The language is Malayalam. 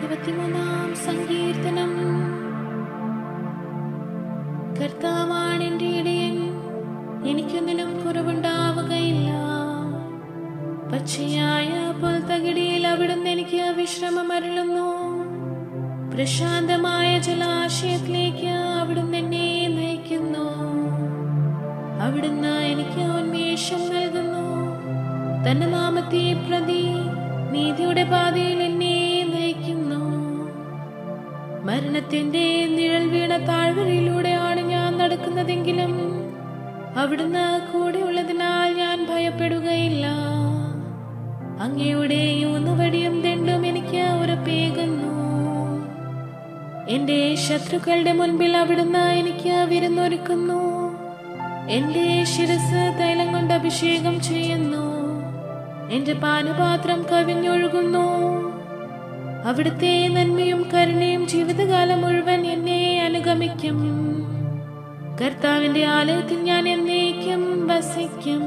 ഇരുപത്തിമൂന്നാം സങ്കീർത്തനം. കർത്താവാണ് എന്റെ ഇടയൻ എനിക്കൊന്നിനും കുറവുണ്ടാവുകയില്ല. പച്ചയായ പുൽത്തകിടിയിൽ അവിടുന്ന് എനിക്ക് വിശ്രമം അരുളുന്നു. പ്രശാന്തമായ ജലാശയത്തിലേക്ക് അവിടുന്ന് എന്നെ നയിക്കുന്നു. അവിടുന്ന് എനിക്ക് ഉന്മേഷം നൽകുന്നു. തന്റെ നാമത്തെ പ്രതി നീതിയുടെ പാതയിൽ മരണത്തിന്റെ നിഴൽ വീണ താഴ്വരയിലൂടെയാണ് ഞാൻ നടക്കുന്നതെങ്കിലും അവിടുന്ന് കൂടെയുള്ളതിനാൽ ഞാൻ ഭയപ്പെടുകയില്ല. അങ്ങയുടെ യൂന്നുവടിയും ദണ്ടും എനിക്ക് ഉറപ്പേകുന്നു. എന്റെ ശത്രുക്കളുടെ മുൻപിൽ അവിടുന്ന് എനിക്ക് വിരുന്നൊരുക്കുന്നു. എന്റെ ശിരസ് തൈലം കൊണ്ട് അഭിഷേകം ചെയ്യുന്നു. എന്റെ പാനപാത്രം കവിഞ്ഞൊഴുകുന്നു. അവിടുത്തെ നന്മയും കരുണയും ജീവിതകാലം മുഴുവൻ എന്നെ അനുഗമിക്കും. കർത്താവിന്റെ ആലയത്തിൽ ഞാൻ എന്നേക്കും വസിക്കും.